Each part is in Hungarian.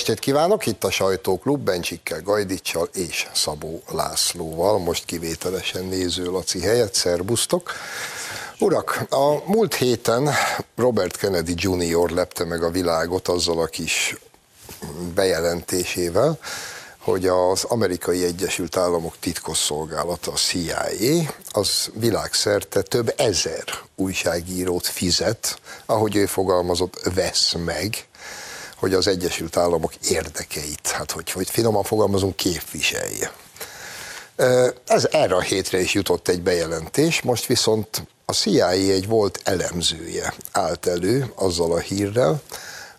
estét kívánok! Itt a Sajtóklub Bencsikkel, Gajdicsal és Szabó Lászlóval, most kivételesen néző Laci helyett, szerbusztok! Urak, a múlt héten Robert Kennedy Jr. lepte meg a világot azzal a kis bejelentésével, hogy az amerikai Egyesült Államok titkosszolgálata, a CIA, az világszerte több ezer újságírót fizet, ahogy ő fogalmazott, vesz meg, hogy az Egyesült Államok érdekeit, hát hogy, hogy finoman fogalmazunk, képviselje. Ez erre a hétre is jutott egy bejelentés, most viszont a CIA egy volt elemzője állt elő azzal a hírrel,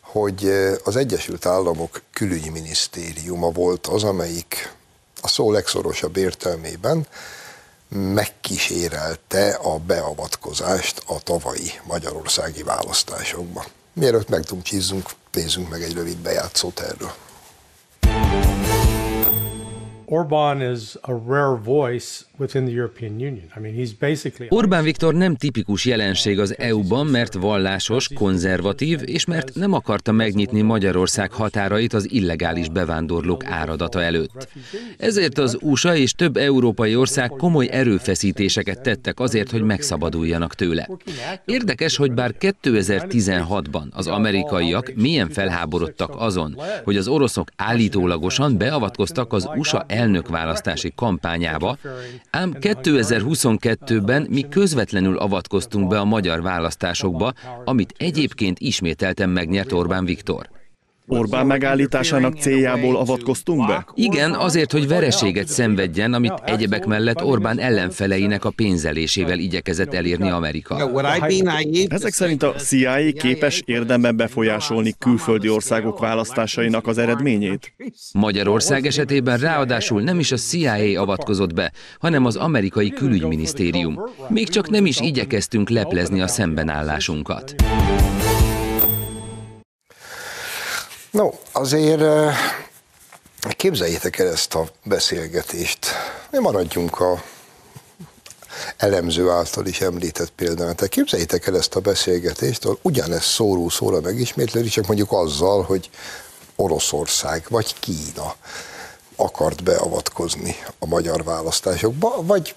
hogy az Egyesült Államok külügyminisztériuma volt az, amelyik a szó legszorosabb értelmében megkísérelte a beavatkozást a tavalyi magyarországi választásokba. Mielőtt megdumcsízzunk, nézzünk meg egy rövid bejátszót erről. Orbán is a rare voice within the European Union. I mean, he's basically Orbán Viktor nem tipikus jelenség az EU-ban, mert vallásos, konzervatív, és mert nem akarta megnyitni Magyarország határait az illegális bevándorlók áradata előtt. Ezért az USA és több európai ország komoly erőfeszítéseket tettek azért, hogy megszabaduljanak tőle. Érdekes, hogy bár 2016-ban az amerikaiak milyen felháborodtak azon, hogy az oroszok állítólagosan beavatkoztak az USA elnökválasztási kampányába, ám 2022-ben mi közvetlenül avatkoztunk be a magyar választásokba, amit egyébként ismételten megnyert Orbán Viktor. Orbán megállításának céljából avatkoztunk be? Igen, azért, hogy vereséget szenvedjen, amit egyebek mellett Orbán ellenfeleinek a pénzelésével igyekezett elérni Amerika. Ezek szerint a CIA képes érdemben befolyásolni külföldi országok választásainak az eredményét? Magyarország esetében ráadásul nem is a CIA avatkozott be, hanem az amerikai külügyminisztérium. Még csak nem is igyekeztünk leplezni a szembenállásunkat. No, azért képzeljétek el ezt a beszélgetést. Mi maradjunk a elemző által is említett példán. Tehát képzeljétek el ezt a beszélgetést, ahol ugyanez szóró szóra megismétlődik, csak mondjuk azzal, hogy Oroszország vagy Kína akart beavatkozni a magyar választásokba, vagy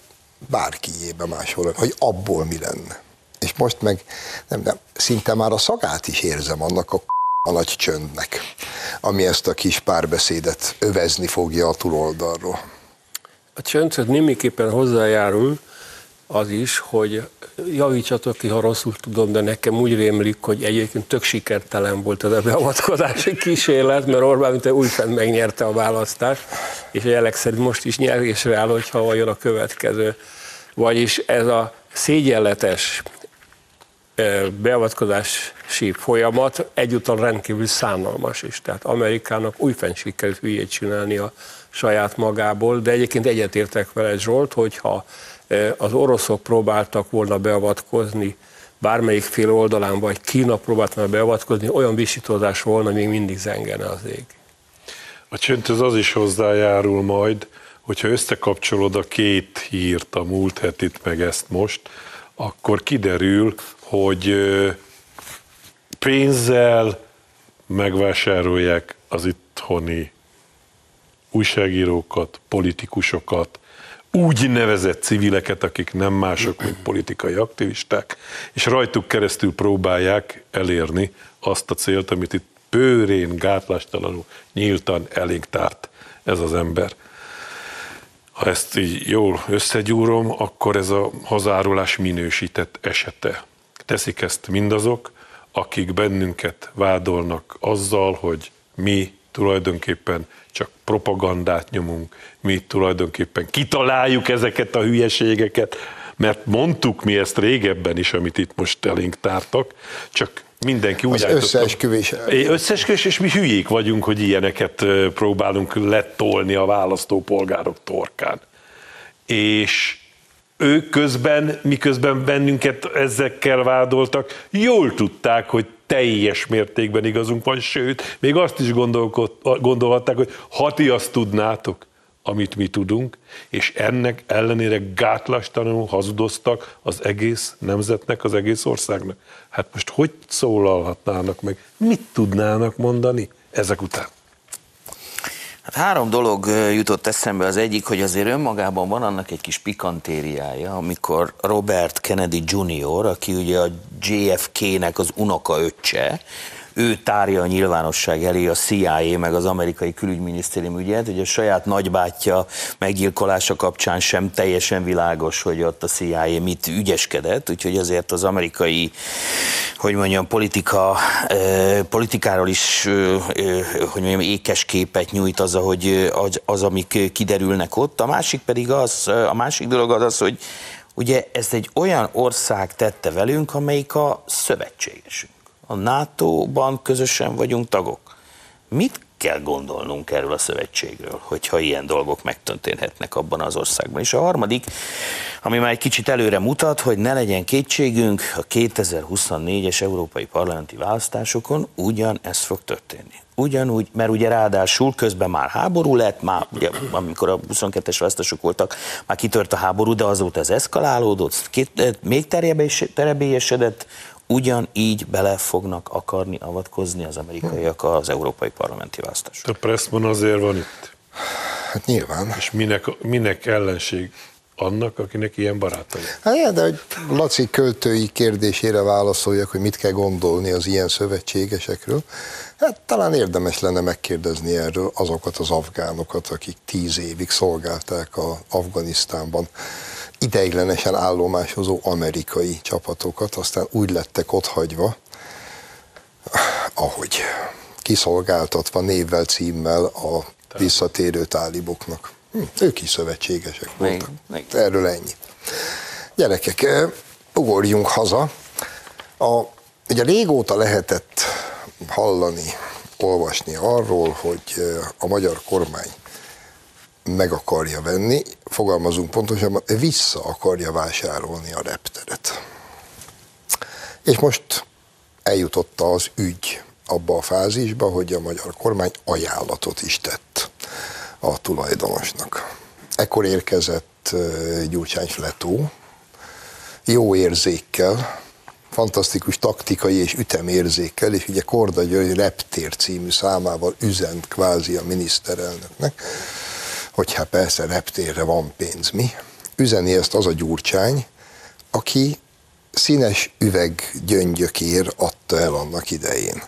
bárkiébe máshol, hogy abból mi lenne. És most meg nem, nem, szinte már a szagát is érzem annak a a nagy csöndnek, ami ezt a kis párbeszédet övezni fogja a túloldalról. A csöndhöz némiképpen hozzájárul az is, hogy javítsatok ki, ha rosszul tudom, de nekem úgy rémlik, hogy egyébként tök sikertelen volt ez a beavatkozási kísérlet, mert Orbán mint újfent megnyerte a választást, és a jelek szerint most is nyerésre áll, hogyha vajon a következő. Vagyis ez a szégyenletes beavatkozási folyamat egyúttal rendkívül szánalmas is. Tehát Amerikának újfent sikerült hülyét csinálni a saját magából, de egyébként egyetértek vele Zsolt, hogyha az oroszok próbáltak volna beavatkozni bármelyik fél oldalán, vagy Kína próbált volna beavatkozni, olyan visítozás volna, még mindig zengene az ég. A csöndhöz az is hozzájárul majd, hogyha összekapcsolod a két hírt, a múlt hetit meg ezt most, akkor kiderül, hogy pénzzel megvásárolják az itthoni újságírókat, politikusokat, úgy nevezett civileket, akik nem mások, mint politikai aktivisták, és rajtuk keresztül próbálják elérni azt a célt, amit itt bőrén, gátlástalanul, nyíltan elénk tárt ez az ember. Ha ezt így jól összegyúrom, akkor ez a hazárulás minősített esete. Teszik ezt mindazok, akik bennünket vádolnak azzal, hogy mi tulajdonképpen csak propagandát nyomunk, mi tulajdonképpen kitaláljuk ezeket a hülyeségeket, mert mondtuk mi ezt régebben is, amit itt most elénk tártak, csak mindenki úgy Az összeesküvés. Összeesküvés, és mi hülyék vagyunk, hogy ilyeneket próbálunk letolni a választópolgárok torkán. És ők közben, miközben bennünket ezekkel vádoltak, jól tudták, hogy teljes mértékben igazunk van, sőt, még azt is gondolhatták, hogy ha ti azt tudnátok, amit mi tudunk, és ennek ellenére gátlástalanul hazudoztak az egész nemzetnek, az egész országnak. Hát most hogy szólalhatnának meg? Mit tudnának mondani ezek után? Hát három dolog jutott eszembe. Az egyik, hogy azért önmagában van annak egy kis pikantériája, amikor Robert Kennedy Jr., aki ugye a JFK-nek az unoka öccse, ő tárja a nyilvánosság elé a CIA meg az amerikai külügyminisztérium ügyet, hogy a saját nagybátyja meggyilkolása kapcsán sem teljesen világos, hogy ott a CIA mit ügyeskedett, úgyhogy azért az amerikai, hogy mondjam, politika, politikáról is, hogy mondjam, ékes képet nyújt az, hogy az, az, amik kiderülnek ott. A másik pedig az, a másik dolog az az, hogy ugye ezt egy olyan ország tette velünk, amelyik a szövetségesünk a NATO-ban közösen vagyunk tagok. Mit kell gondolnunk erről a szövetségről, hogyha ilyen dolgok megtörténhetnek abban az országban. És a harmadik, ami már egy kicsit előre mutat, hogy ne legyen kétségünk, a 2024-es európai parlamenti választásokon ugyan ez fog történni. Ugyanúgy, mert ugye ráadásul közben már háború lett, már ugye, amikor a 22-es választások voltak, már kitört a háború, de azóta ez eszkalálódott, két, még terebélyesedett, ugyanígy bele fognak akarni avatkozni az amerikaiak az európai parlamenti választások. A Pressman azért van itt. Hát nyilván. És minek, minek ellenség annak, akinek ilyen barátai? Hát, de hogy Laci költői kérdésére válaszoljak, hogy mit kell gondolni az ilyen szövetségesekről. Hát talán érdemes lenne megkérdezni erről azokat az afgánokat, akik tíz évig szolgálták a Afganisztánban ideiglenesen állomásozó amerikai csapatokat, aztán úgy lettek otthagyva, ahogy kiszolgáltatva névvel, címmel a visszatérő táliboknak. Hm, ők is szövetségesek voltak. Még, még. Erről ennyi. Gyerekek, ugorjunk haza. A, ugye régóta lehetett hallani, olvasni arról, hogy a magyar kormány meg akarja venni, fogalmazunk pontosabban, vissza akarja vásárolni a repteret. És most eljutott az ügy abba a fázisba, hogy a magyar kormány ajánlatot is tett a tulajdonosnak. Ekkor érkezett Gyurcsány Fletó, jó érzékkel, fantasztikus taktikai és ütemérzékkel, és ugye Korda György Reptér című számával üzent kvázi a miniszterelnöknek, hogy hát persze reptérre van pénz, mi? Üzeni ezt az a gyurcsány, aki színes üveggyöngyökér adta el annak idején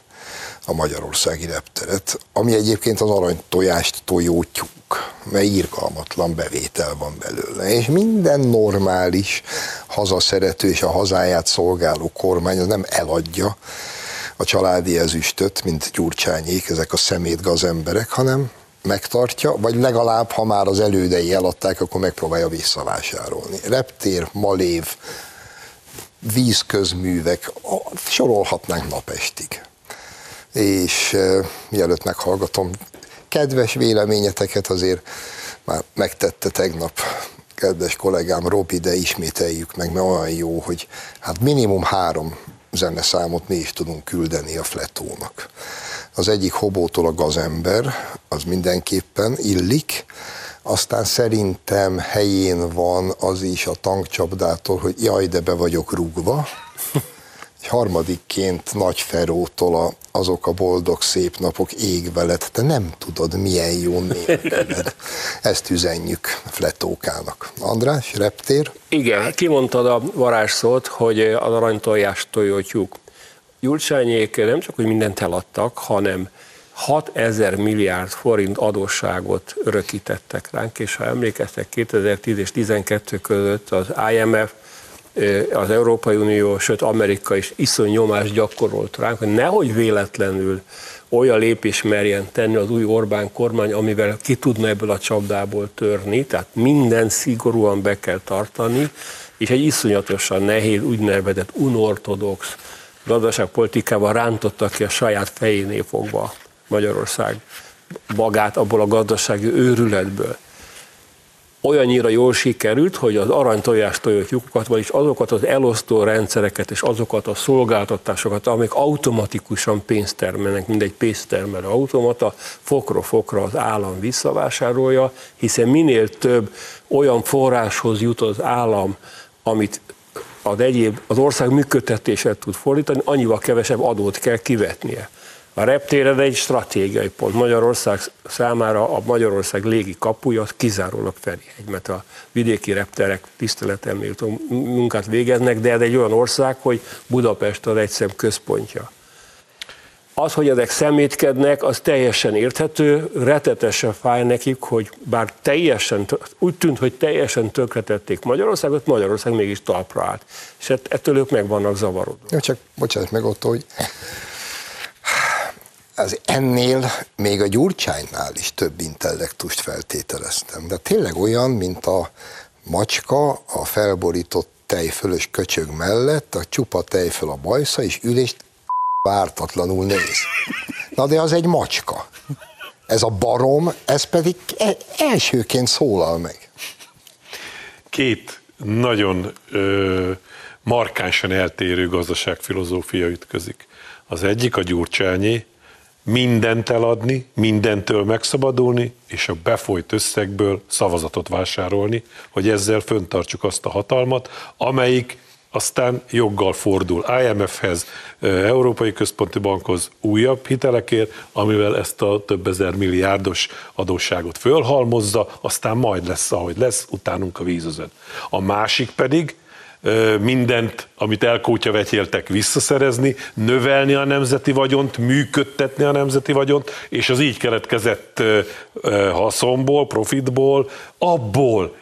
a magyarországi repteret, ami egyébként az arany tojást tojó tyúk, mert írgalmatlan bevétel van belőle. És minden normális, hazaszerető és a hazáját szolgáló kormány az nem eladja a családi ezüstöt, mint gyurcsányék, ezek a szemétgazemberek, hanem megtartja, vagy legalább, ha már az elődei eladták, akkor megpróbálja visszavásárolni. Reptér, malév, vízközművek, sorolhatnánk napestig. És mielőtt meghallgatom kedves véleményeteket, azért már megtette tegnap kedves kollégám Robi, de ismételjük meg, mert olyan jó, hogy hát minimum három zeneszámot mi is tudunk küldeni a Fletónak. Az egyik Hobótól a gazember, az mindenképpen illik, aztán szerintem helyén van az is a tankcsapdától, hogy jaj, de be vagyok rúgva. Egy harmadikként Nagy Ferótól a, azok a boldog szép napok ég veled, te nem tudod, milyen jó nélküled. Ezt üzenjük Fletókának. András, reptér? Igen, kimondtad a varázsszót, hogy az aranytojás tojótyúk. Gyurcsányék nem csak, hogy mindent eladtak, hanem 6 ezer milliárd forint adósságot örökítettek ránk, és ha emlékeztek, 2010 és 2012 között az IMF, az Európai Unió, sőt Amerika is iszony nyomást gyakorolt ránk, hogy nehogy véletlenül olyan lépés merjen tenni az új Orbán kormány, amivel ki tudna ebből a csapdából törni, tehát minden szigorúan be kell tartani, és egy iszonyatosan nehéz, úgynevezett unortodox gazdaságpolitikával rántotta ki a saját fejénél fogva Magyarország magát abból a gazdasági őrületből. Olyannyira jól sikerült, hogy az aranytojás tojott lyukokat, vagyis azokat az elosztó rendszereket és azokat a szolgáltatásokat, amik automatikusan pénzt termelnek, mint egy pénztermelő automata, fokra fokra az állam visszavásárolja, hiszen minél több olyan forráshoz jut az állam, amit az egyéb, az ország működtetését tud fordítani, annyival kevesebb adót kell kivetnie. A reptéred egy stratégiai pont. Magyarország számára a Magyarország légi kapuja az kizárólag Ferihegy, mert a vidéki repterek tiszteletem munkát végeznek, de ez egy olyan ország, hogy Budapest az egyszem központja. Az, hogy ezek szemétkednek, az teljesen érthető, retetesen fáj nekik, hogy bár teljesen, úgy tűnt, hogy teljesen tönkretették Magyarországot, Magyarország mégis talpra állt. És ettől ők meg vannak zavarodva. Ja, csak bocsánat meg ott, hogy az ennél még a Gyurcsánynál is több intellektust feltételeztem. De tényleg olyan, mint a macska a felborított tejfölös köcsög mellett, a csupa tejföl a bajsza, és ülést vártatlanul néz. Na de az egy macska. Ez a barom, ez pedig e- elsőként szólal meg. Két nagyon ö, markánsan eltérő gazdaságfilozófia ütközik. Az egyik a gyurcsányi, mindent eladni, mindentől megszabadulni, és a befolyt összegből szavazatot vásárolni, hogy ezzel föntartsuk azt a hatalmat, amelyik aztán joggal fordul IMF-hez, Európai Központi Bankhoz újabb hitelekért, amivel ezt a több ezer milliárdos adósságot fölhalmozza, aztán majd lesz, ahogy lesz, utánunk a vízözön. A másik pedig, mindent, amit elkótyavetéltek visszaszerezni, növelni a nemzeti vagyont, működtetni a nemzeti vagyont, és az így keletkezett haszonból, profitból, abból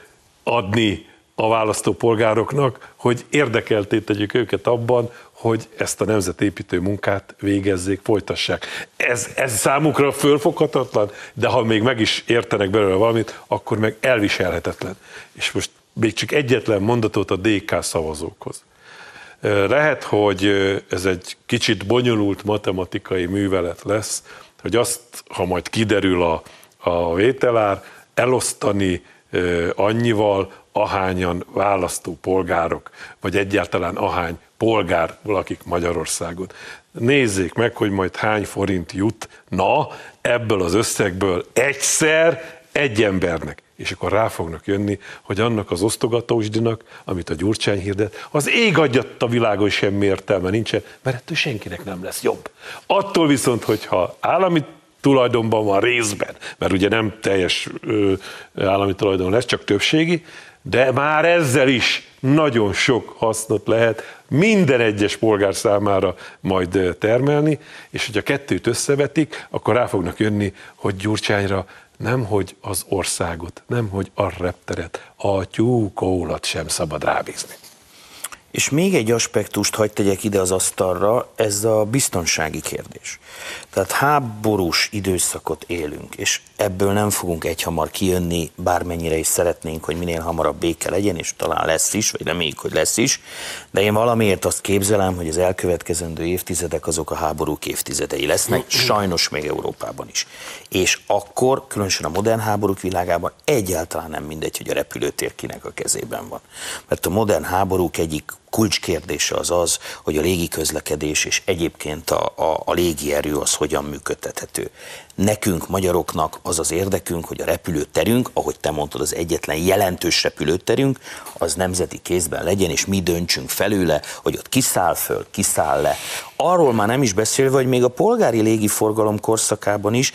adni a választópolgároknak, hogy érdekelté tegyük őket abban, hogy ezt a nemzetépítő munkát végezzék, folytassák. Ez, ez számukra fölfoghatatlan, de ha még meg is értenek belőle valamit, akkor meg elviselhetetlen. És most még csak egyetlen mondatot a DK szavazókhoz. Lehet, hogy ez egy kicsit bonyolult matematikai művelet lesz, hogy azt, ha majd kiderül a, a vételár, elosztani annyival, ahányan választó polgárok, vagy egyáltalán ahány polgár lakik Magyarországon. Nézzék meg, hogy majd hány forint jut, na, ebből az összegből egyszer egy embernek és akkor rá fognak jönni, hogy annak az osztogatósdinak, amit a Gyurcsány hirdet, az ég adjat a világon semmi értelme nincsen, mert ettől senkinek nem lesz jobb. Attól viszont, hogyha állami tulajdonban van részben, mert ugye nem teljes állami tulajdon lesz, csak többségi, de már ezzel is nagyon sok hasznot lehet minden egyes polgár számára majd termelni, és hogyha kettőt összevetik, akkor rá fognak jönni, hogy Gyurcsányra nem hogy az országot, nem hogy a repteret, a tyúkólat sem szabad rábízni. És még egy aspektust hagyd tegyek ide az asztalra, ez a biztonsági kérdés. Tehát háborús időszakot élünk, és ebből nem fogunk egyhamar kijönni, bármennyire is szeretnénk, hogy minél hamarabb béke legyen, és talán lesz is, vagy reméljük, hogy lesz is, de én valamiért azt képzelem, hogy az elkövetkezendő évtizedek azok a háborúk évtizedei lesznek, sajnos még Európában is. És akkor, különösen a modern háborúk világában egyáltalán nem mindegy, hogy a repülőtér kinek a kezében van. Mert a modern háborúk egyik kulcskérdése az az, hogy a légi közlekedés és egyébként a, a, a légierő az hogyan működtethető. Nekünk, magyaroknak az az érdekünk, hogy a repülőterünk, ahogy te mondtad, az egyetlen jelentős repülőterünk, az nemzeti kézben legyen, és mi döntsünk felőle, hogy ott kiszáll föl, kiszáll le. Arról már nem is beszélve, hogy még a polgári légiforgalom korszakában is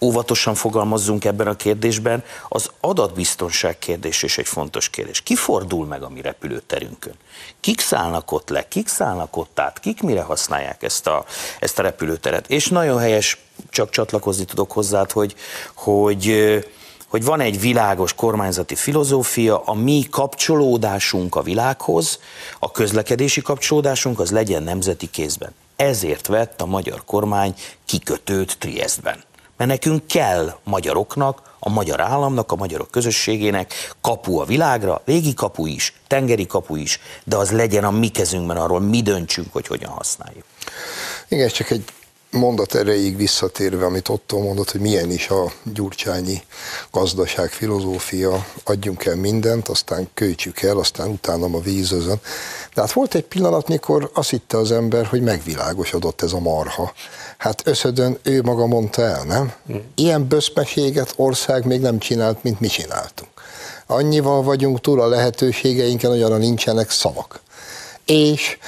óvatosan fogalmazzunk ebben a kérdésben, az adatbiztonság kérdés is egy fontos kérdés. Ki fordul meg a mi repülőterünkön? Kik szállnak ott le, kik szállnak ott át, kik mire használják ezt a, ezt a repülőteret? És nagyon helyes, csak csatlakozni tudok hozzád, hogy, hogy hogy van egy világos kormányzati filozófia, a mi kapcsolódásunk a világhoz, a közlekedési kapcsolódásunk az legyen nemzeti kézben. Ezért vett a magyar kormány kikötőt Triestben mert nekünk kell magyaroknak, a magyar államnak, a magyarok közösségének kapu a világra, légi kapu is, tengeri kapu is, de az legyen a mi kezünkben, arról mi döntsünk, hogy hogyan használjuk. Igen, csak egy mondat erejéig visszatérve, amit Otto mondott, hogy milyen is a gyurcsányi gazdaság, filozófia, adjunk el mindent, aztán költsük el, aztán utána a vízözön. De hát volt egy pillanat, mikor azt hitte az ember, hogy megvilágosodott ez a marha. Hát összödön ő maga mondta el, nem? Ilyen böszmeséget ország még nem csinált, mint mi csináltunk. Annyival vagyunk túl a lehetőségeinken, hogy arra nincsenek szavak. És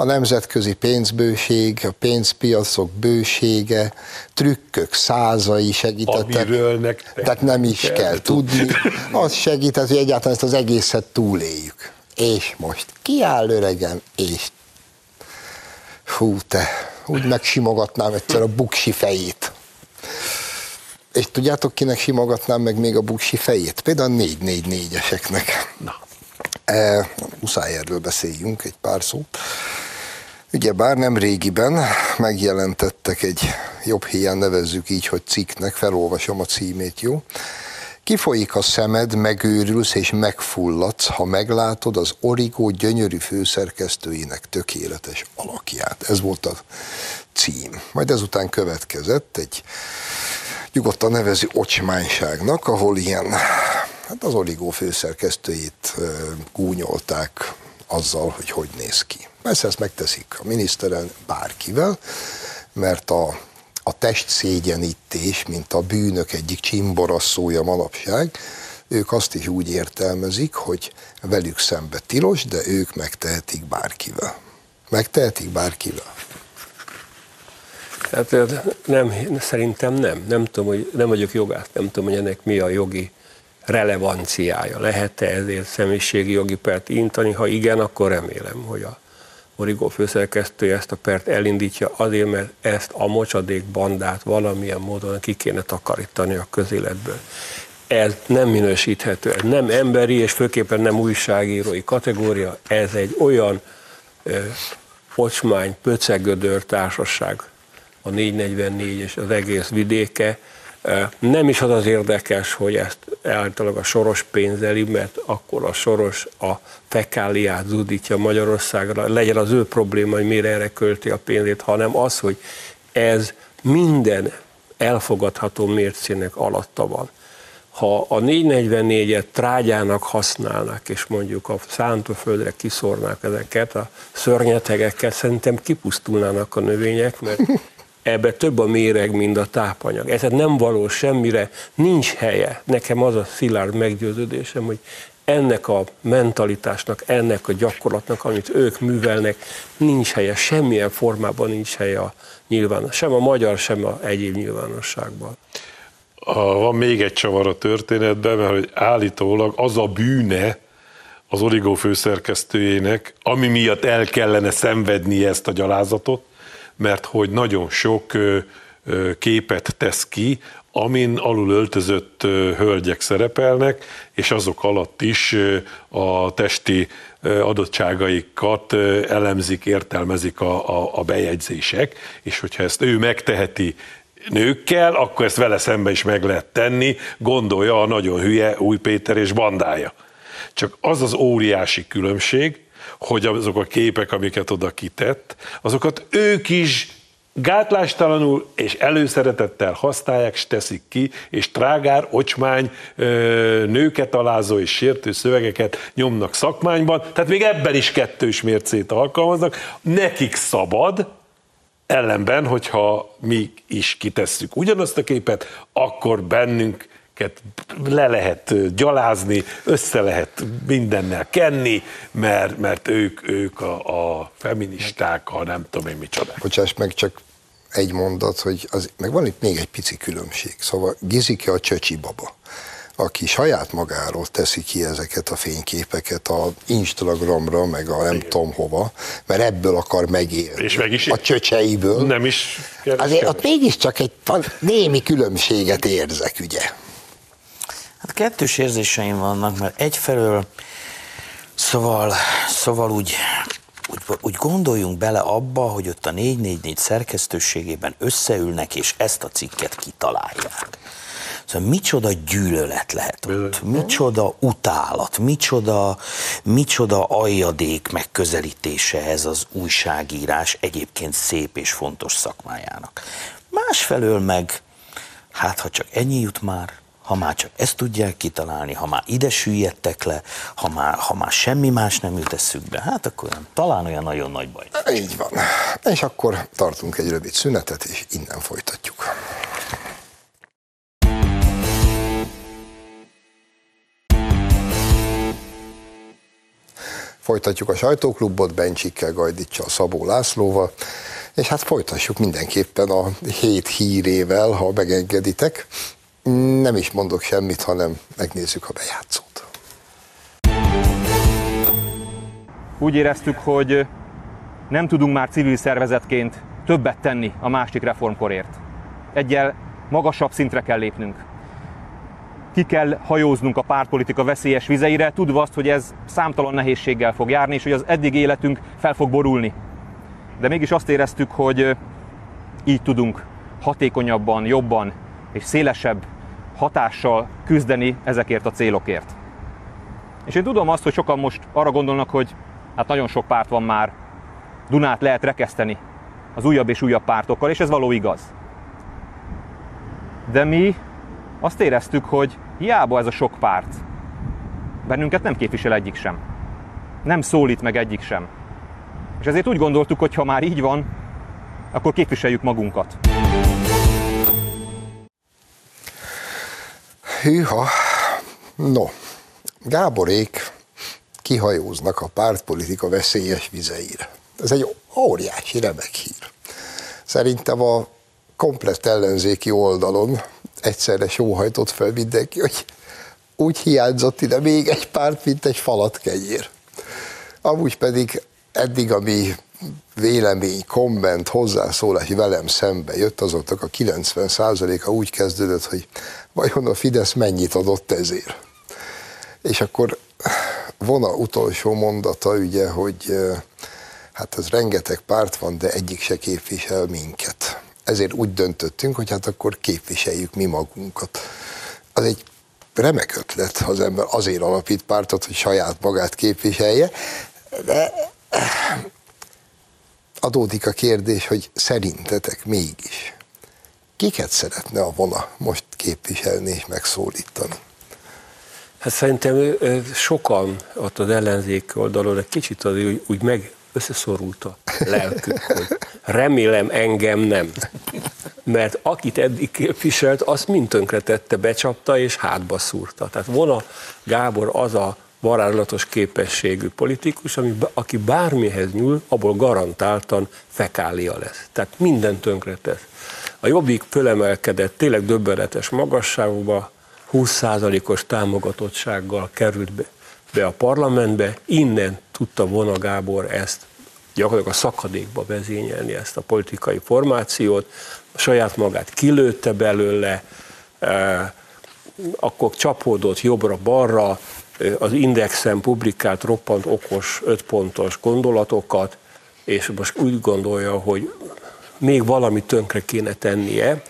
a nemzetközi pénzbőség, a pénzpiacok bősége, trükkök százai segítettek. Amiről nektek Tehát nem is kell, kell tudni. Az segített, hogy egyáltalán ezt az egészet túléljük. És most kiáll öregem, és hú te, úgy megsimogatnám egyszer a buksi fejét. És tudjátok, kinek simogatnám meg még a buksi fejét? Például a 4-4-4-eseknek. Na. E, muszáj erről beszéljünk egy pár szót. Ugye bár nem régiben megjelentettek egy jobb hiány nevezzük így, hogy cikknek, felolvasom a címét, jó? Kifolyik a szemed, megőrülsz és megfulladsz, ha meglátod az Origó gyönyörű főszerkesztőinek tökéletes alakját. Ez volt a cím. Majd ezután következett egy nyugodtan nevezi ocsmányságnak, ahol ilyen, hát az Origó főszerkesztőjét gúnyolták azzal, hogy hogy néz ki. Persze ezt megteszik a miniszteren bárkivel, mert a a testszégyenítés, mint a bűnök egyik csimborasszója manapság, ők azt is úgy értelmezik, hogy velük szembe tilos, de ők megtehetik bárkivel. Megtehetik bárkivel. Hát nem, szerintem nem. Nem tudom, hogy nem vagyok jogász, nem tudom, hogy ennek mi a jogi relevanciája. Lehet-e ezért személyiségi jogi pert intani? Ha igen, akkor remélem, hogy a Origó főszerkesztője ezt a pert elindítja azért, mert ezt a mocsadék bandát valamilyen módon ki kéne takarítani a közéletből. Ez nem minősíthető, ez nem emberi és főképpen nem újságírói kategória, ez egy olyan ö, ocsmány, pöcegödör társaság, a 444 és az egész vidéke, nem is az az érdekes, hogy ezt általában a soros pénzeli, mert akkor a soros a fekáliát zúdítja Magyarországra, legyen az ő probléma, hogy mire erre költi a pénzét, hanem az, hogy ez minden elfogadható mércének alatta van. Ha a 444-et trágyának használnak, és mondjuk a szántóföldre kiszórnák ezeket a szörnyetegeket, szerintem kipusztulnának a növények, mert ebbe több a méreg, mint a tápanyag. Ez nem való semmire, nincs helye. Nekem az a szilárd meggyőződésem, hogy ennek a mentalitásnak, ennek a gyakorlatnak, amit ők művelnek, nincs helye, semmilyen formában nincs helye a nyilván, sem a magyar, sem a egyéb nyilvánosságban. A, van még egy csavar a történetben, mert hogy állítólag az a bűne az Origó főszerkesztőjének, ami miatt el kellene szenvedni ezt a gyalázatot, mert hogy nagyon sok képet tesz ki, amin alul öltözött hölgyek szerepelnek, és azok alatt is a testi adottságaikat elemzik, értelmezik a, a, a bejegyzések, és hogyha ezt ő megteheti nőkkel, akkor ezt vele szembe is meg lehet tenni, gondolja a nagyon hülye Új Péter és bandája. Csak az az óriási különbség, hogy azok a képek, amiket oda kitett, azokat ők is gátlástalanul és előszeretettel használják, és teszik ki, és trágár, ocsmány, nőket alázó és sértő szövegeket nyomnak szakmányban, tehát még ebben is kettős mércét alkalmaznak. Nekik szabad, ellenben, hogyha mi is kitesszük ugyanazt a képet, akkor bennünk le lehet gyalázni, össze lehet mindennel kenni, mert, mert ők, ők a, a feministák, a nem tudom én micsoda. Bocsáss meg, csak egy mondat, hogy az, meg van itt még egy pici különbség. Szóval Gizike a csöcsi baba aki saját magáról teszi ki ezeket a fényképeket a Instagramra, meg a nem tudom hova, mert ebből akar megélni. És meg is a csöcseiből. Nem is Azért ott mégiscsak egy némi különbséget érzek, ugye? Kettős érzéseim vannak, mert egyfelől szóval, szóval úgy, úgy, úgy gondoljunk bele abba, hogy ott a 444 szerkesztőségében összeülnek, és ezt a cikket kitalálják. Szóval micsoda gyűlölet lehet ott, micsoda utálat, micsoda, micsoda aljadék megközelítése ez az újságírás egyébként szép és fontos szakmájának. Másfelől meg, hát ha csak ennyi jut már, ha már csak ezt tudják kitalálni, ha már ide süllyedtek le, ha már, ha már semmi más nem jut eszükbe, hát akkor nem, talán olyan nagyon nagy baj. Így van. És akkor tartunk egy rövid szünetet, és innen folytatjuk. Folytatjuk a sajtóklubot Bencsikkel, Gajdicsa, Szabó Lászlóval, és hát folytassuk mindenképpen a hét hírével, ha megengeditek. Nem is mondok semmit, hanem megnézzük a bejátszót. Úgy éreztük, hogy nem tudunk már civil szervezetként többet tenni a másik reformkorért. Egyel magasabb szintre kell lépnünk. Ki kell hajóznunk a pártpolitika veszélyes vizeire, tudva azt, hogy ez számtalan nehézséggel fog járni, és hogy az eddig életünk fel fog borulni. De mégis azt éreztük, hogy így tudunk hatékonyabban, jobban és szélesebb hatással küzdeni ezekért a célokért. És én tudom azt, hogy sokan most arra gondolnak, hogy hát nagyon sok párt van már, Dunát lehet rekeszteni az újabb és újabb pártokkal, és ez való igaz. De mi azt éreztük, hogy hiába ez a sok párt, bennünket nem képvisel egyik sem. Nem szólít meg egyik sem. És ezért úgy gondoltuk, hogy ha már így van, akkor képviseljük magunkat. Hűha, no, Gáborék kihajóznak a pártpolitika veszélyes vizeire. Ez egy óriási remek hír. Szerintem a komplett ellenzéki oldalon egyszerre sóhajtott fel mindenki, hogy úgy hiányzott ide még egy párt, mint egy falat kenyér. Amúgy pedig eddig, ami vélemény, komment, hozzászólás velem szembe jött, azoknak a 90%-a úgy kezdődött, hogy vajon a Fidesz mennyit adott ezért. És akkor vona utolsó mondata ugye, hogy hát ez rengeteg párt van, de egyik se képvisel minket. Ezért úgy döntöttünk, hogy hát akkor képviseljük mi magunkat. Az egy remek ötlet, ha az ember azért alapít pártot, hogy saját magát képviselje, de adódik a kérdés, hogy szerintetek mégis kiket szeretne a vona most képviselni és megszólítani? Hát szerintem sokan ott az ellenzék oldalon egy kicsit az úgy, úgy meg összeszorult a lelkük, hogy remélem engem nem. Mert akit eddig képviselt, azt mind tönkretette, becsapta és hátba szúrta. Tehát volna Gábor az a varázslatos képességű politikus, ami, aki bármihez nyúl, abból garantáltan fekália lesz. Tehát minden tönkretesz. A Jobbik fölemelkedett tényleg döbbenetes magasságba, 20%-os támogatottsággal került be, be a parlamentbe, innen tudta Vona Gábor ezt gyakorlatilag a szakadékba vezényelni ezt a politikai formációt, saját magát kilőtte belőle, e, akkor csapódott jobbra-balra, e, az Indexen publikált roppant okos, ötpontos gondolatokat, és most úgy gondolja, hogy még valami tönkre kéne tennie,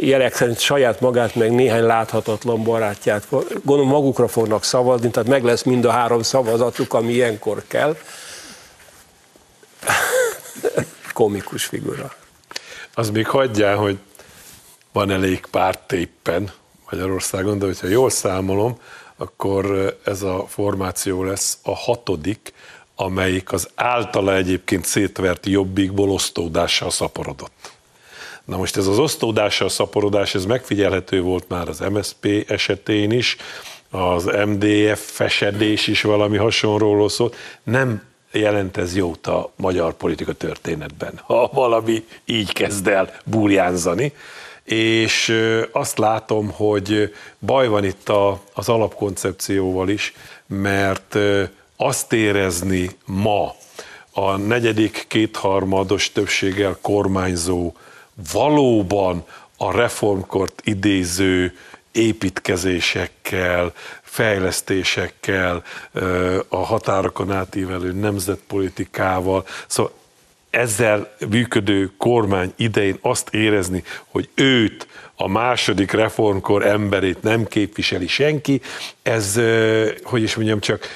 jelek szerint saját magát, meg néhány láthatatlan barátját, gondolom magukra fognak szavazni, tehát meg lesz mind a három szavazatuk, ami ilyenkor kell. Komikus figura. Az még hagyjál, hogy van elég párt éppen Magyarországon, de hogyha jól számolom, akkor ez a formáció lesz a hatodik, amelyik az általa egyébként szétvert jobbikból osztódással szaporodott. Na most ez az osztódás, a szaporodás, ez megfigyelhető volt már az MSP esetén is, az MDF fesedés is valami hasonlóról szólt. Nem jelent ez jót a magyar politika történetben, ha valami így kezd el burjánzani. És azt látom, hogy baj van itt a, az alapkoncepcióval is, mert azt érezni ma a negyedik kétharmados többséggel kormányzó valóban a reformkort idéző építkezésekkel, fejlesztésekkel, a határokon átívelő nemzetpolitikával, szóval ezzel működő kormány idején azt érezni, hogy őt, a második reformkor emberét nem képviseli senki, ez, hogy is mondjam, csak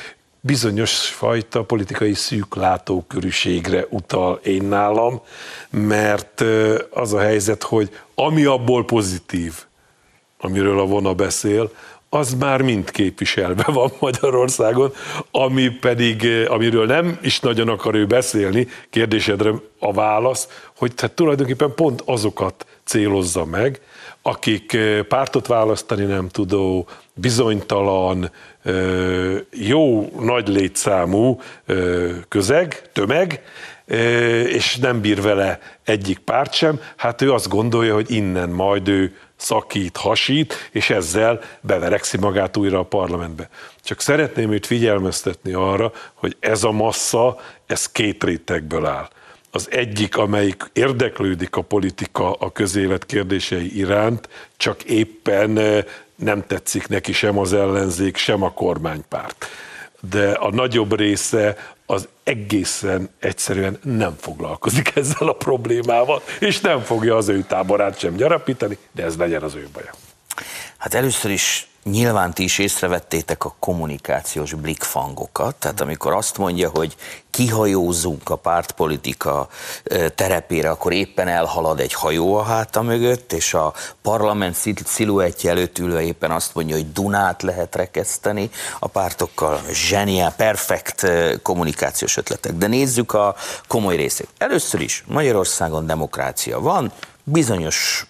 bizonyos fajta politikai szűklátókörűségre utal én nálam, mert az a helyzet, hogy ami abból pozitív, amiről a vona beszél, az már mind képviselve van Magyarországon, ami pedig, amiről nem is nagyon akar ő beszélni, kérdésedre a válasz, hogy tehát tulajdonképpen pont azokat célozza meg, akik pártot választani nem tudó, bizonytalan, jó nagy létszámú közeg, tömeg, és nem bír vele egyik párt sem, hát ő azt gondolja, hogy innen majd ő szakít, hasít, és ezzel beverekszi magát újra a parlamentbe. Csak szeretném őt figyelmeztetni arra, hogy ez a massza, ez két rétegből áll. Az egyik, amelyik érdeklődik a politika, a közélet kérdései iránt, csak éppen nem tetszik neki sem az ellenzék, sem a kormánypárt. De a nagyobb része az egészen egyszerűen nem foglalkozik ezzel a problémával, és nem fogja az ő táborát sem gyarapítani, de ez legyen az ő baja. Hát először is Nyilván ti is észrevettétek a kommunikációs blikfangokat, tehát amikor azt mondja, hogy kihajózzunk a pártpolitika terepére, akkor éppen elhalad egy hajó a háta mögött, és a parlament sziluettje előtt ülve éppen azt mondja, hogy Dunát lehet rekeszteni a pártokkal. Zseniál, perfekt kommunikációs ötletek. De nézzük a komoly részét. Először is Magyarországon demokrácia van, bizonyos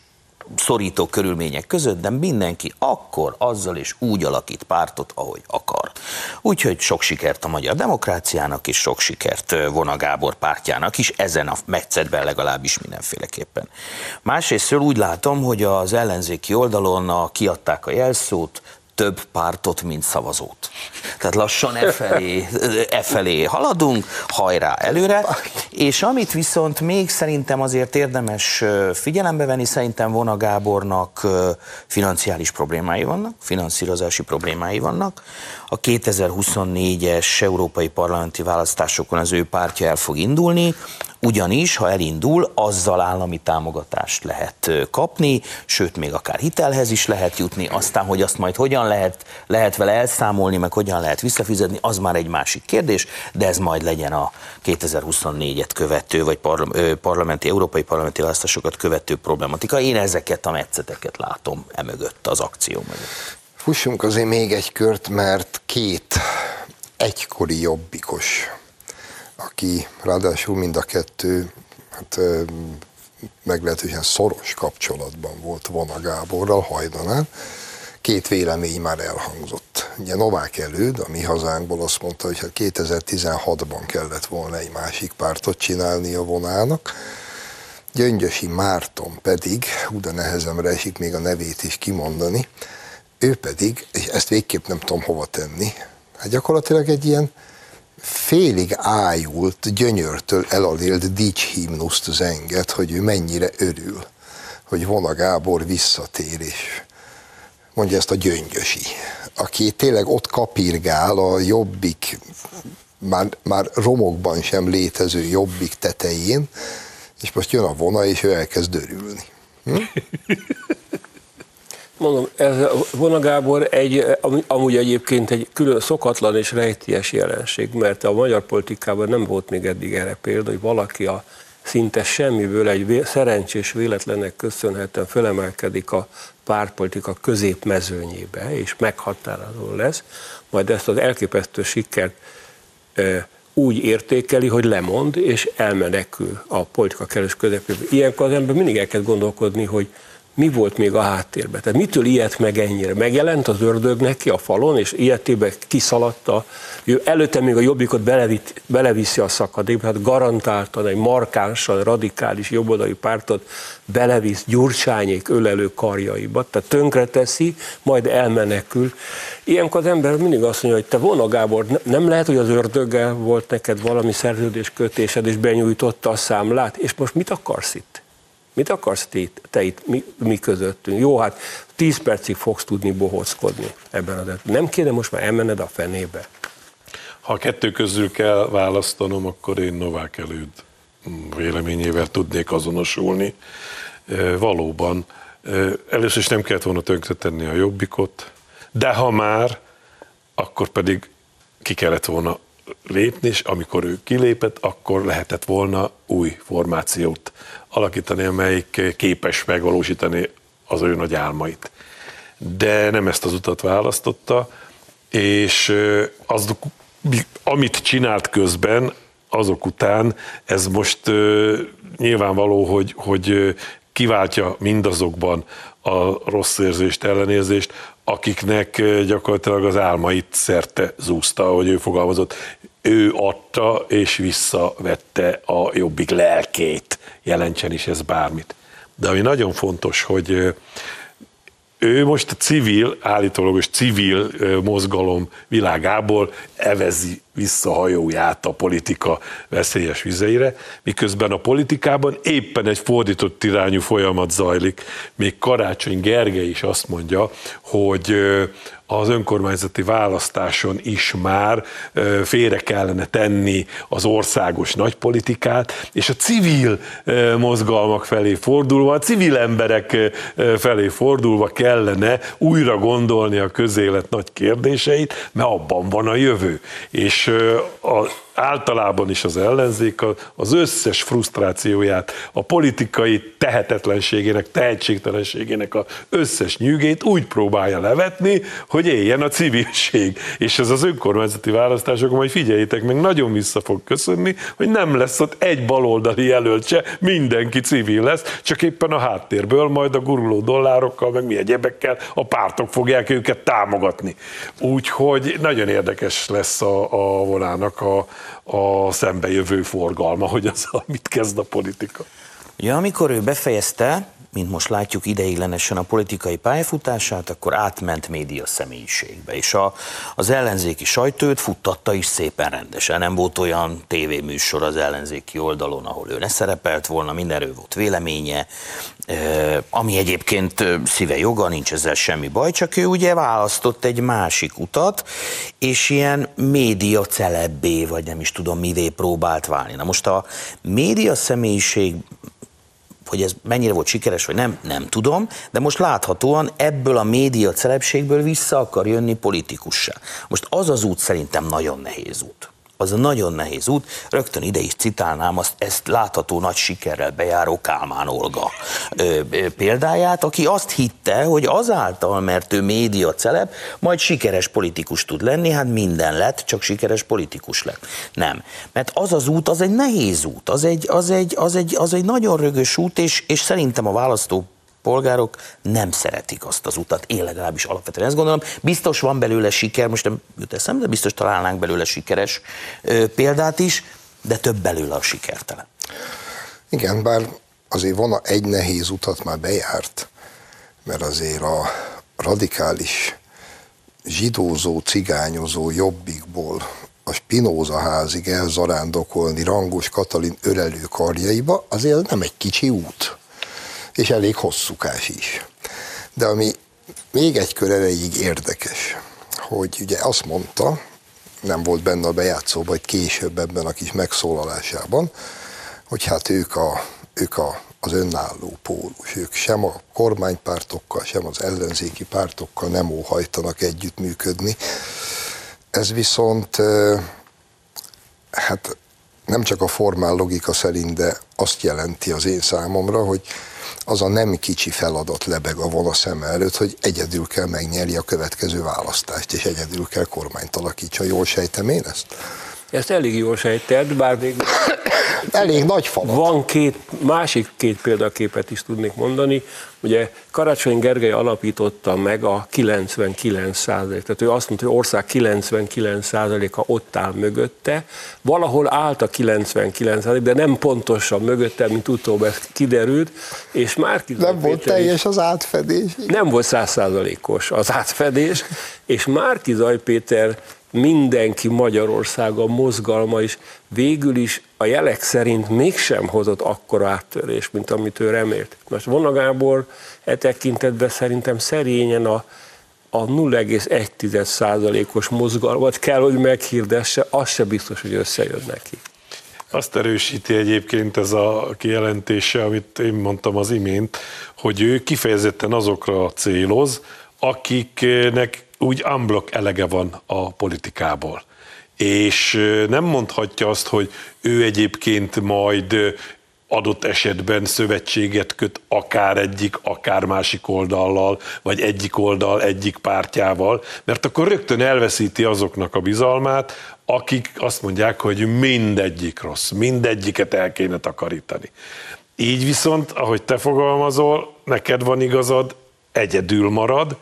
szorító körülmények között, de mindenki akkor, azzal és úgy alakít pártot, ahogy akar. Úgyhogy sok sikert a magyar demokráciának, és sok sikert Vona Gábor pártjának is, ezen a metszetben legalábbis mindenféleképpen. Másrészt úgy látom, hogy az ellenzéki oldalon a, kiadták a jelszót, több pártot, mint szavazót. Tehát lassan e felé, e felé haladunk, hajrá előre, és amit viszont még szerintem azért érdemes figyelembe venni, szerintem Vona Gábornak financiális problémái vannak, finanszírozási problémái vannak. A 2024-es európai parlamenti választásokon az ő pártja el fog indulni, ugyanis, ha elindul, azzal állami támogatást lehet kapni, sőt, még akár hitelhez is lehet jutni, aztán, hogy azt majd hogyan lehet, lehet vele elszámolni, meg hogyan lehet visszafizetni, az már egy másik kérdés, de ez majd legyen a 2024-et követő, vagy parlamenti, európai parlamenti választásokat követő problematika. Én ezeket a metszeteket látom emögött, az akció mögött. Fussunk azért még egy kört, mert két egykori jobbikos aki ráadásul mind a kettő hát, meglehetősen szoros kapcsolatban volt Vona Gáborral hajdanán, két vélemény már elhangzott. Ugye Novák előd, a mi hazánkból azt mondta, hogy hát 2016-ban kellett volna egy másik pártot csinálni a vonának, Gyöngyösi Márton pedig, de nehezemre esik még a nevét is kimondani, ő pedig, és ezt végképp nem tudom hova tenni, hát gyakorlatilag egy ilyen félig ájult, gyönyörtől elalélt dicshimnuszt zenget, hogy ő mennyire örül, hogy Vona Gábor visszatér, és mondja ezt a gyöngyösi, aki tényleg ott kapirgál a jobbik, már, már romokban sem létező jobbik tetején, és most jön a vona, és ő elkezd örülni. Hm? Mondom, ez Vona Gábor egy, amúgy egyébként egy külön szokatlan és rejtélyes jelenség, mert a magyar politikában nem volt még eddig erre példa, hogy valaki a szinte semmiből egy szerencsés véletlennek köszönhetően felemelkedik a pártpolitika középmezőnyébe, és meghatározó lesz, majd ezt az elképesztő sikert úgy értékeli, hogy lemond, és elmenekül a politika kellős közepébe. Ilyenkor az ember mindig elkezd gondolkodni, hogy mi volt még a háttérben. Tehát mitől ilyet meg ennyire? Megjelent az ördög neki a falon, és ilyetébe kiszaladta. Ő előtte még a jobbikot belevitt, beleviszi a szakadékba, hát garantáltan egy markánsan radikális jobboldali pártot belevisz Gyurcsányék ölelő karjaiba, tehát tönkreteszi, majd elmenekül. Ilyenkor az ember mindig azt mondja, hogy te Vona Gábor, nem lehet, hogy az ördöggel volt neked valami szerződés kötésed, és benyújtotta a számlát, és most mit akarsz itt? Mit akarsz te, te itt, mi, mi közöttünk? Jó, hát 10 percig fogsz tudni bohóckodni ebben az Nem kéne most már elmenned a fenébe? Ha a kettő közül kell választanom, akkor én Novák előd véleményével tudnék azonosulni. Valóban, először is nem kellett volna tönkretenni a jobbikot, de ha már, akkor pedig ki kellett volna lépni, és amikor ő kilépett, akkor lehetett volna új formációt alakítani, amelyik képes megvalósítani az ő nagy álmait. de nem ezt az utat választotta, és az, amit csinált közben, azok után ez most nyilvánvaló, hogy, hogy kiváltja mindazokban a rossz érzést, ellenérzést, akiknek gyakorlatilag az álmait szerte zúzta, ahogy ő fogalmazott. Ő adta és visszavette a jobbik lelkét, jelentsen is ez bármit. De ami nagyon fontos, hogy ő most a civil, állítólagos civil mozgalom világából evezi vissza hajóját a politika veszélyes vizeire, miközben a politikában éppen egy fordított irányú folyamat zajlik. Még Karácsony Gergely is azt mondja, hogy az önkormányzati választáson is már félre kellene tenni az országos nagypolitikát, és a civil mozgalmak felé fordulva, a civil emberek felé fordulva kellene újra gondolni a közélet nagy kérdéseit, mert abban van a jövő. És a általában is az ellenzék az összes frusztrációját, a politikai tehetetlenségének, tehetségtelenségének az összes nyűgét úgy próbálja levetni, hogy éljen a civilség. És ez az önkormányzati választásokon, majd figyeljétek meg, nagyon vissza fog köszönni, hogy nem lesz ott egy baloldali jelölt se, mindenki civil lesz, csak éppen a háttérből majd a guruló dollárokkal, meg mi egyebekkel a pártok fogják őket támogatni. Úgyhogy nagyon érdekes lesz a, a vonának a, a szembejövő forgalma, hogy az, mit kezd a politika. Ja, amikor ő befejezte, mint most látjuk ideiglenesen a politikai pályafutását, akkor átment média személyiségbe, és a, az ellenzéki sajtőt futtatta is szépen rendesen. Nem volt olyan tévéműsor az ellenzéki oldalon, ahol ő ne szerepelt volna, mindenről volt véleménye, ami egyébként szíve joga, nincs ezzel semmi baj, csak ő ugye választott egy másik utat, és ilyen média celebbé, vagy nem is tudom mivé próbált válni. Na most a média személyiség hogy ez mennyire volt sikeres, vagy nem, nem tudom, de most láthatóan ebből a média celebségből vissza akar jönni politikussá. Most az az út szerintem nagyon nehéz út az a nagyon nehéz út. Rögtön ide is citálnám azt, ezt látható nagy sikerrel bejáró Kálmán Olga ö, ö, példáját, aki azt hitte, hogy azáltal, mert ő média celeb, majd sikeres politikus tud lenni, hát minden lett, csak sikeres politikus lett. Nem. Mert az az út, az egy nehéz út, az egy, az egy, az egy, az egy nagyon rögös út, és, és szerintem a választó polgárok nem szeretik azt az utat, én legalábbis alapvetően ezt gondolom. Biztos van belőle siker, most nem jut eszembe, de biztos találnánk belőle sikeres példát is, de több belőle a sikertelen. Igen, bár azért van egy nehéz utat már bejárt, mert azért a radikális zsidózó, cigányozó jobbikból a Spinoza házig elzarándokolni Rangos Katalin ölelő karjaiba, azért nem egy kicsi út és elég hosszúkás is. De ami még egy kör erejéig érdekes, hogy ugye azt mondta, nem volt benne a bejátszóban, vagy később ebben a kis megszólalásában, hogy hát ők, a, ők a, az önálló pólus, ők sem a kormánypártokkal, sem az ellenzéki pártokkal nem óhajtanak együttműködni. Ez viszont hát nem csak a formál logika szerint, de azt jelenti az én számomra, hogy az a nem kicsi feladat lebeg a vola szem előtt, hogy egyedül kell megnyerni a következő választást, és egyedül kell kormányt alakítsa. Jól sejtem én ezt? Ezt elég jól sejted, bár még elég nagy falat. Van két, másik két példaképet is tudnék mondani. Ugye Karácsony Gergely alapította meg a 99 százalék, tehát ő azt mondta, hogy ország 99 százaléka ott áll mögötte, valahol állt a 99 százalék, de nem pontosan mögötte, mint utóbb ez kiderült, és már Nem volt teljes az átfedés. Nem volt százszázalékos az átfedés, és Márki Zaj Péter mindenki Magyarországa mozgalma is végül is a jelek szerint mégsem hozott akkora áttörés, mint amit ő remélt. Most Vona Gábor e tekintetben szerintem szerényen a, a 0,1%-os mozgalmat kell, hogy meghirdesse, az se biztos, hogy összejön neki. Azt erősíti egyébként ez a kijelentése, amit én mondtam az imént, hogy ő kifejezetten azokra céloz, akiknek úgy unblock elege van a politikából. És nem mondhatja azt, hogy ő egyébként majd adott esetben szövetséget köt akár egyik, akár másik oldallal, vagy egyik oldal egyik pártjával, mert akkor rögtön elveszíti azoknak a bizalmát, akik azt mondják, hogy mindegyik rossz, mindegyiket el kéne takarítani. Így viszont, ahogy te fogalmazol, neked van igazad, egyedül marad,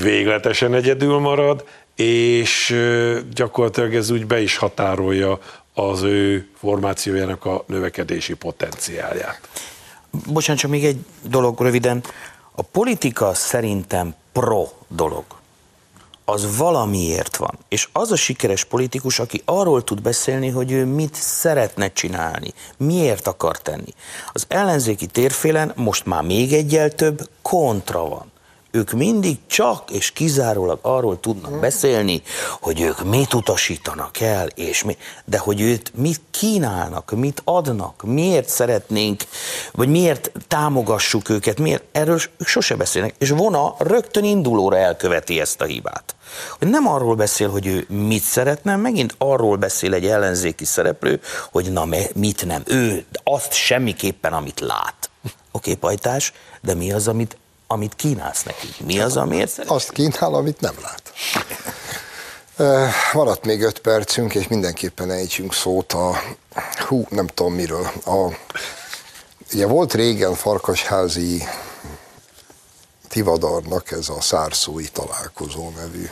végletesen egyedül marad, és gyakorlatilag ez úgy be is határolja az ő formációjának a növekedési potenciálját. Bocsánat, csak még egy dolog röviden. A politika szerintem pro dolog. Az valamiért van. És az a sikeres politikus, aki arról tud beszélni, hogy ő mit szeretne csinálni, miért akar tenni. Az ellenzéki térfélen most már még egyel több kontra van ők mindig csak és kizárólag arról tudnak beszélni, hogy ők mit utasítanak el, és mi, de hogy őt mit kínálnak, mit adnak, miért szeretnénk, vagy miért támogassuk őket, miért, erről ők sose beszélnek. És Vona rögtön indulóra elköveti ezt a hibát. Hogy nem arról beszél, hogy ő mit szeretne, megint arról beszél egy ellenzéki szereplő, hogy na mit nem. Ő azt semmiképpen, amit lát. Oké, okay, pajtás, de mi az, amit amit kínálsz neki? Mi az, amiért szeretnél? Azt kínál, amit nem lát. Maradt még öt percünk, és mindenképpen ejtsünk szót a, hú, nem tudom miről. A, ugye volt régen Farkasházi Tivadarnak ez a szárszói találkozó nevű,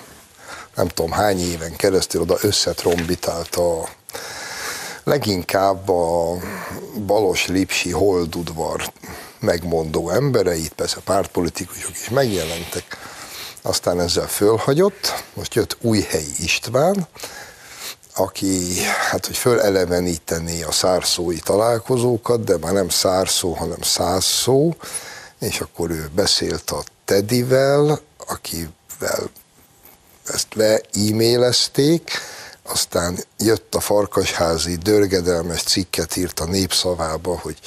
nem tudom hány éven keresztül oda összetrombitált a leginkább a Balos Lipsi Holdudvar megmondó embereit, persze pártpolitikusok is megjelentek, aztán ezzel fölhagyott, most jött Újhelyi István, aki, hát hogy föleleveníteni a szárszói találkozókat, de már nem szárszó, hanem százszó, és akkor ő beszélt a Tedivel, akivel ezt le-e-mailezték, aztán jött a Farkasházi dörgedelmes cikket írt a népszavába, hogy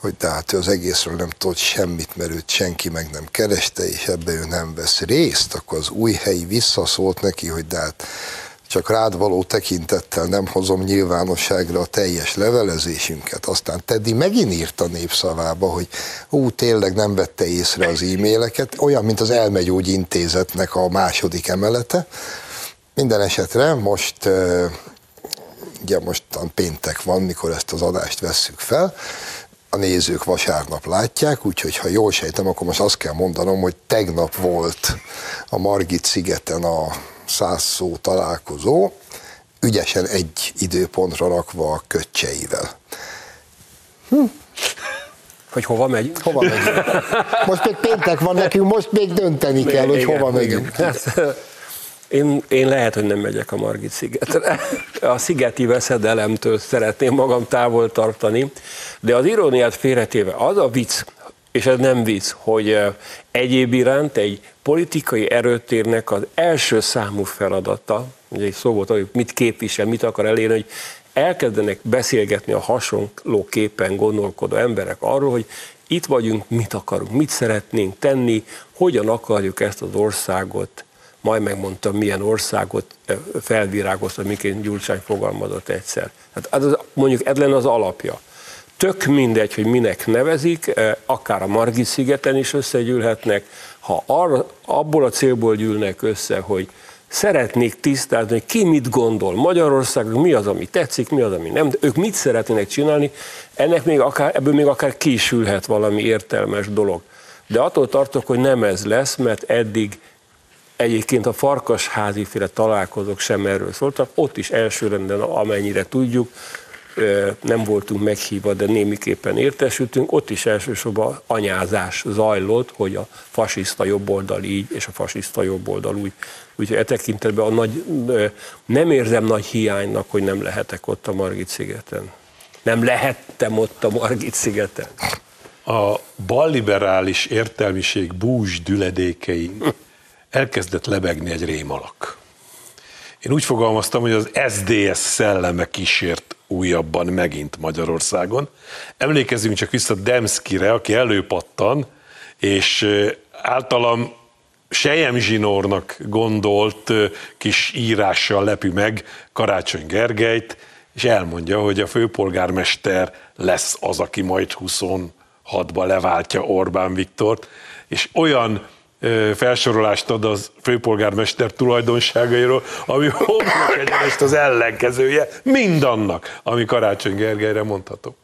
hogy de hát ő az egészről nem tudott semmit, mert őt senki meg nem kereste, és ebbe ő nem vesz részt, akkor az új helyi visszaszólt neki, hogy de hát csak rád való tekintettel nem hozom nyilvánosságra a teljes levelezésünket. Aztán Teddy megint írt a népszavába, hogy ú, tényleg nem vette észre az e-maileket, olyan, mint az Elmegyógy Intézetnek a második emelete. Minden esetre most ugye mostan péntek van, mikor ezt az adást vesszük fel, a nézők vasárnap látják, úgyhogy ha jól sejtem, akkor most azt kell mondanom, hogy tegnap volt a Margit szigeten a száz szó találkozó, ügyesen egy időpontra rakva a kötcseivel. Hm. Hogy hova megy? Hova megy? Most még péntek van nekünk, most még dönteni kell, hogy igen, hova megyünk. Én, én lehet, hogy nem megyek a Margit szigetre. A szigeti veszedelemtől szeretném magam távol tartani, de az iróniát félretéve az a vicc, és ez nem vicc, hogy egyéb iránt egy politikai erőtérnek az első számú feladata, ugye egy szó volt, hogy mit képvisel, mit akar elérni, hogy elkezdenek beszélgetni a hasonló képen gondolkodó emberek arról, hogy itt vagyunk, mit akarunk, mit szeretnénk tenni, hogyan akarjuk ezt az országot majd megmondtam, milyen országot felvirágozta, miként Gyurcsány fogalmazott egyszer. Hát az, mondjuk ez lenne az alapja. Tök mindegy, hogy minek nevezik, akár a Margit szigeten is összegyűlhetnek, ha arra, abból a célból gyűlnek össze, hogy szeretnék tisztázni, hogy ki mit gondol Magyarországon, mi az, ami tetszik, mi az, ami nem, de ők mit szeretnének csinálni, ennek még akár, ebből még akár kisülhet valami értelmes dolog. De attól tartok, hogy nem ez lesz, mert eddig Egyébként a farkasházi féle találkozók sem erről szóltak, ott is elsőrenden, amennyire tudjuk, nem voltunk meghívva, de némiképpen értesültünk, ott is elsősorban anyázás zajlott, hogy a fasiszta jobboldal így, és a fasiszta jobboldal úgy. Úgyhogy e tekintetben a nagy, nem érzem nagy hiánynak, hogy nem lehetek ott a Margit szigeten. Nem lehettem ott a Margit szigeten. A balliberális értelmiség búzs düledékei elkezdett lebegni egy rémalak. Én úgy fogalmaztam, hogy az SDS szelleme kísért újabban megint Magyarországon. Emlékezzünk csak vissza Demszkire, aki előpattan, és általam Sejem Zsinórnak gondolt kis írással lepi meg Karácsony Gergelyt, és elmondja, hogy a főpolgármester lesz az, aki majd 26-ba leváltja Orbán Viktort, és olyan felsorolást ad az főpolgármester tulajdonságairól, ami homlok egyenest az ellenkezője mindannak, ami Karácsony Gergelyre mondható.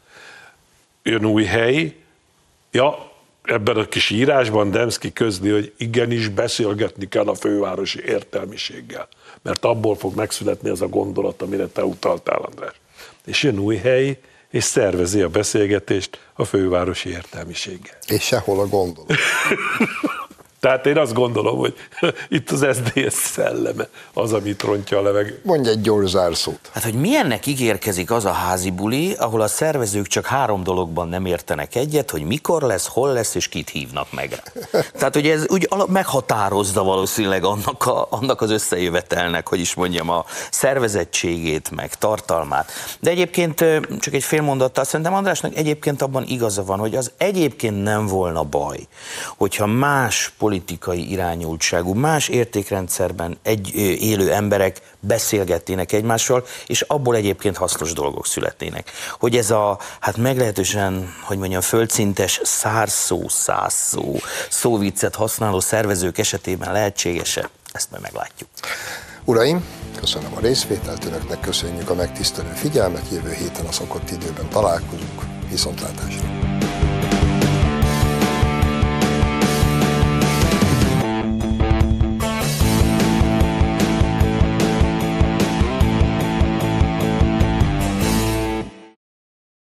Jön új hely, ja, ebben a kis írásban Demszki közli, hogy igenis beszélgetni kell a fővárosi értelmiséggel, mert abból fog megszületni az a gondolat, amire te utaltál, András. És jön új hely, és szervezi a beszélgetést a fővárosi értelmiséggel. És sehol a gondolat. Tehát én azt gondolom, hogy itt az SZDSZ szelleme az, amit rontja a levegő. Mondj egy gyors zárszót. Hát, hogy milyennek ígérkezik az a házi buli, ahol a szervezők csak három dologban nem értenek egyet, hogy mikor lesz, hol lesz, és kit hívnak meg. Tehát, hogy ez úgy meghatározza valószínűleg annak, a, annak az összejövetelnek, hogy is mondjam, a szervezettségét, meg tartalmát. De egyébként csak egy fél mondattal, szerintem Andrásnak egyébként abban igaza van, hogy az egyébként nem volna baj, hogyha más politikai politikai irányultságú, más értékrendszerben egy élő emberek beszélgetnének egymással, és abból egyébként hasznos dolgok születnének. Hogy ez a, hát meglehetősen, hogy mondjam, földszintes szárszó, százszó, szóviccet használó szervezők esetében lehetséges-e? Ezt majd meglátjuk. Uraim, köszönöm a részvételt, önöknek köszönjük a megtisztelő figyelmet, jövő héten a szokott időben találkozunk. Viszontlátásra!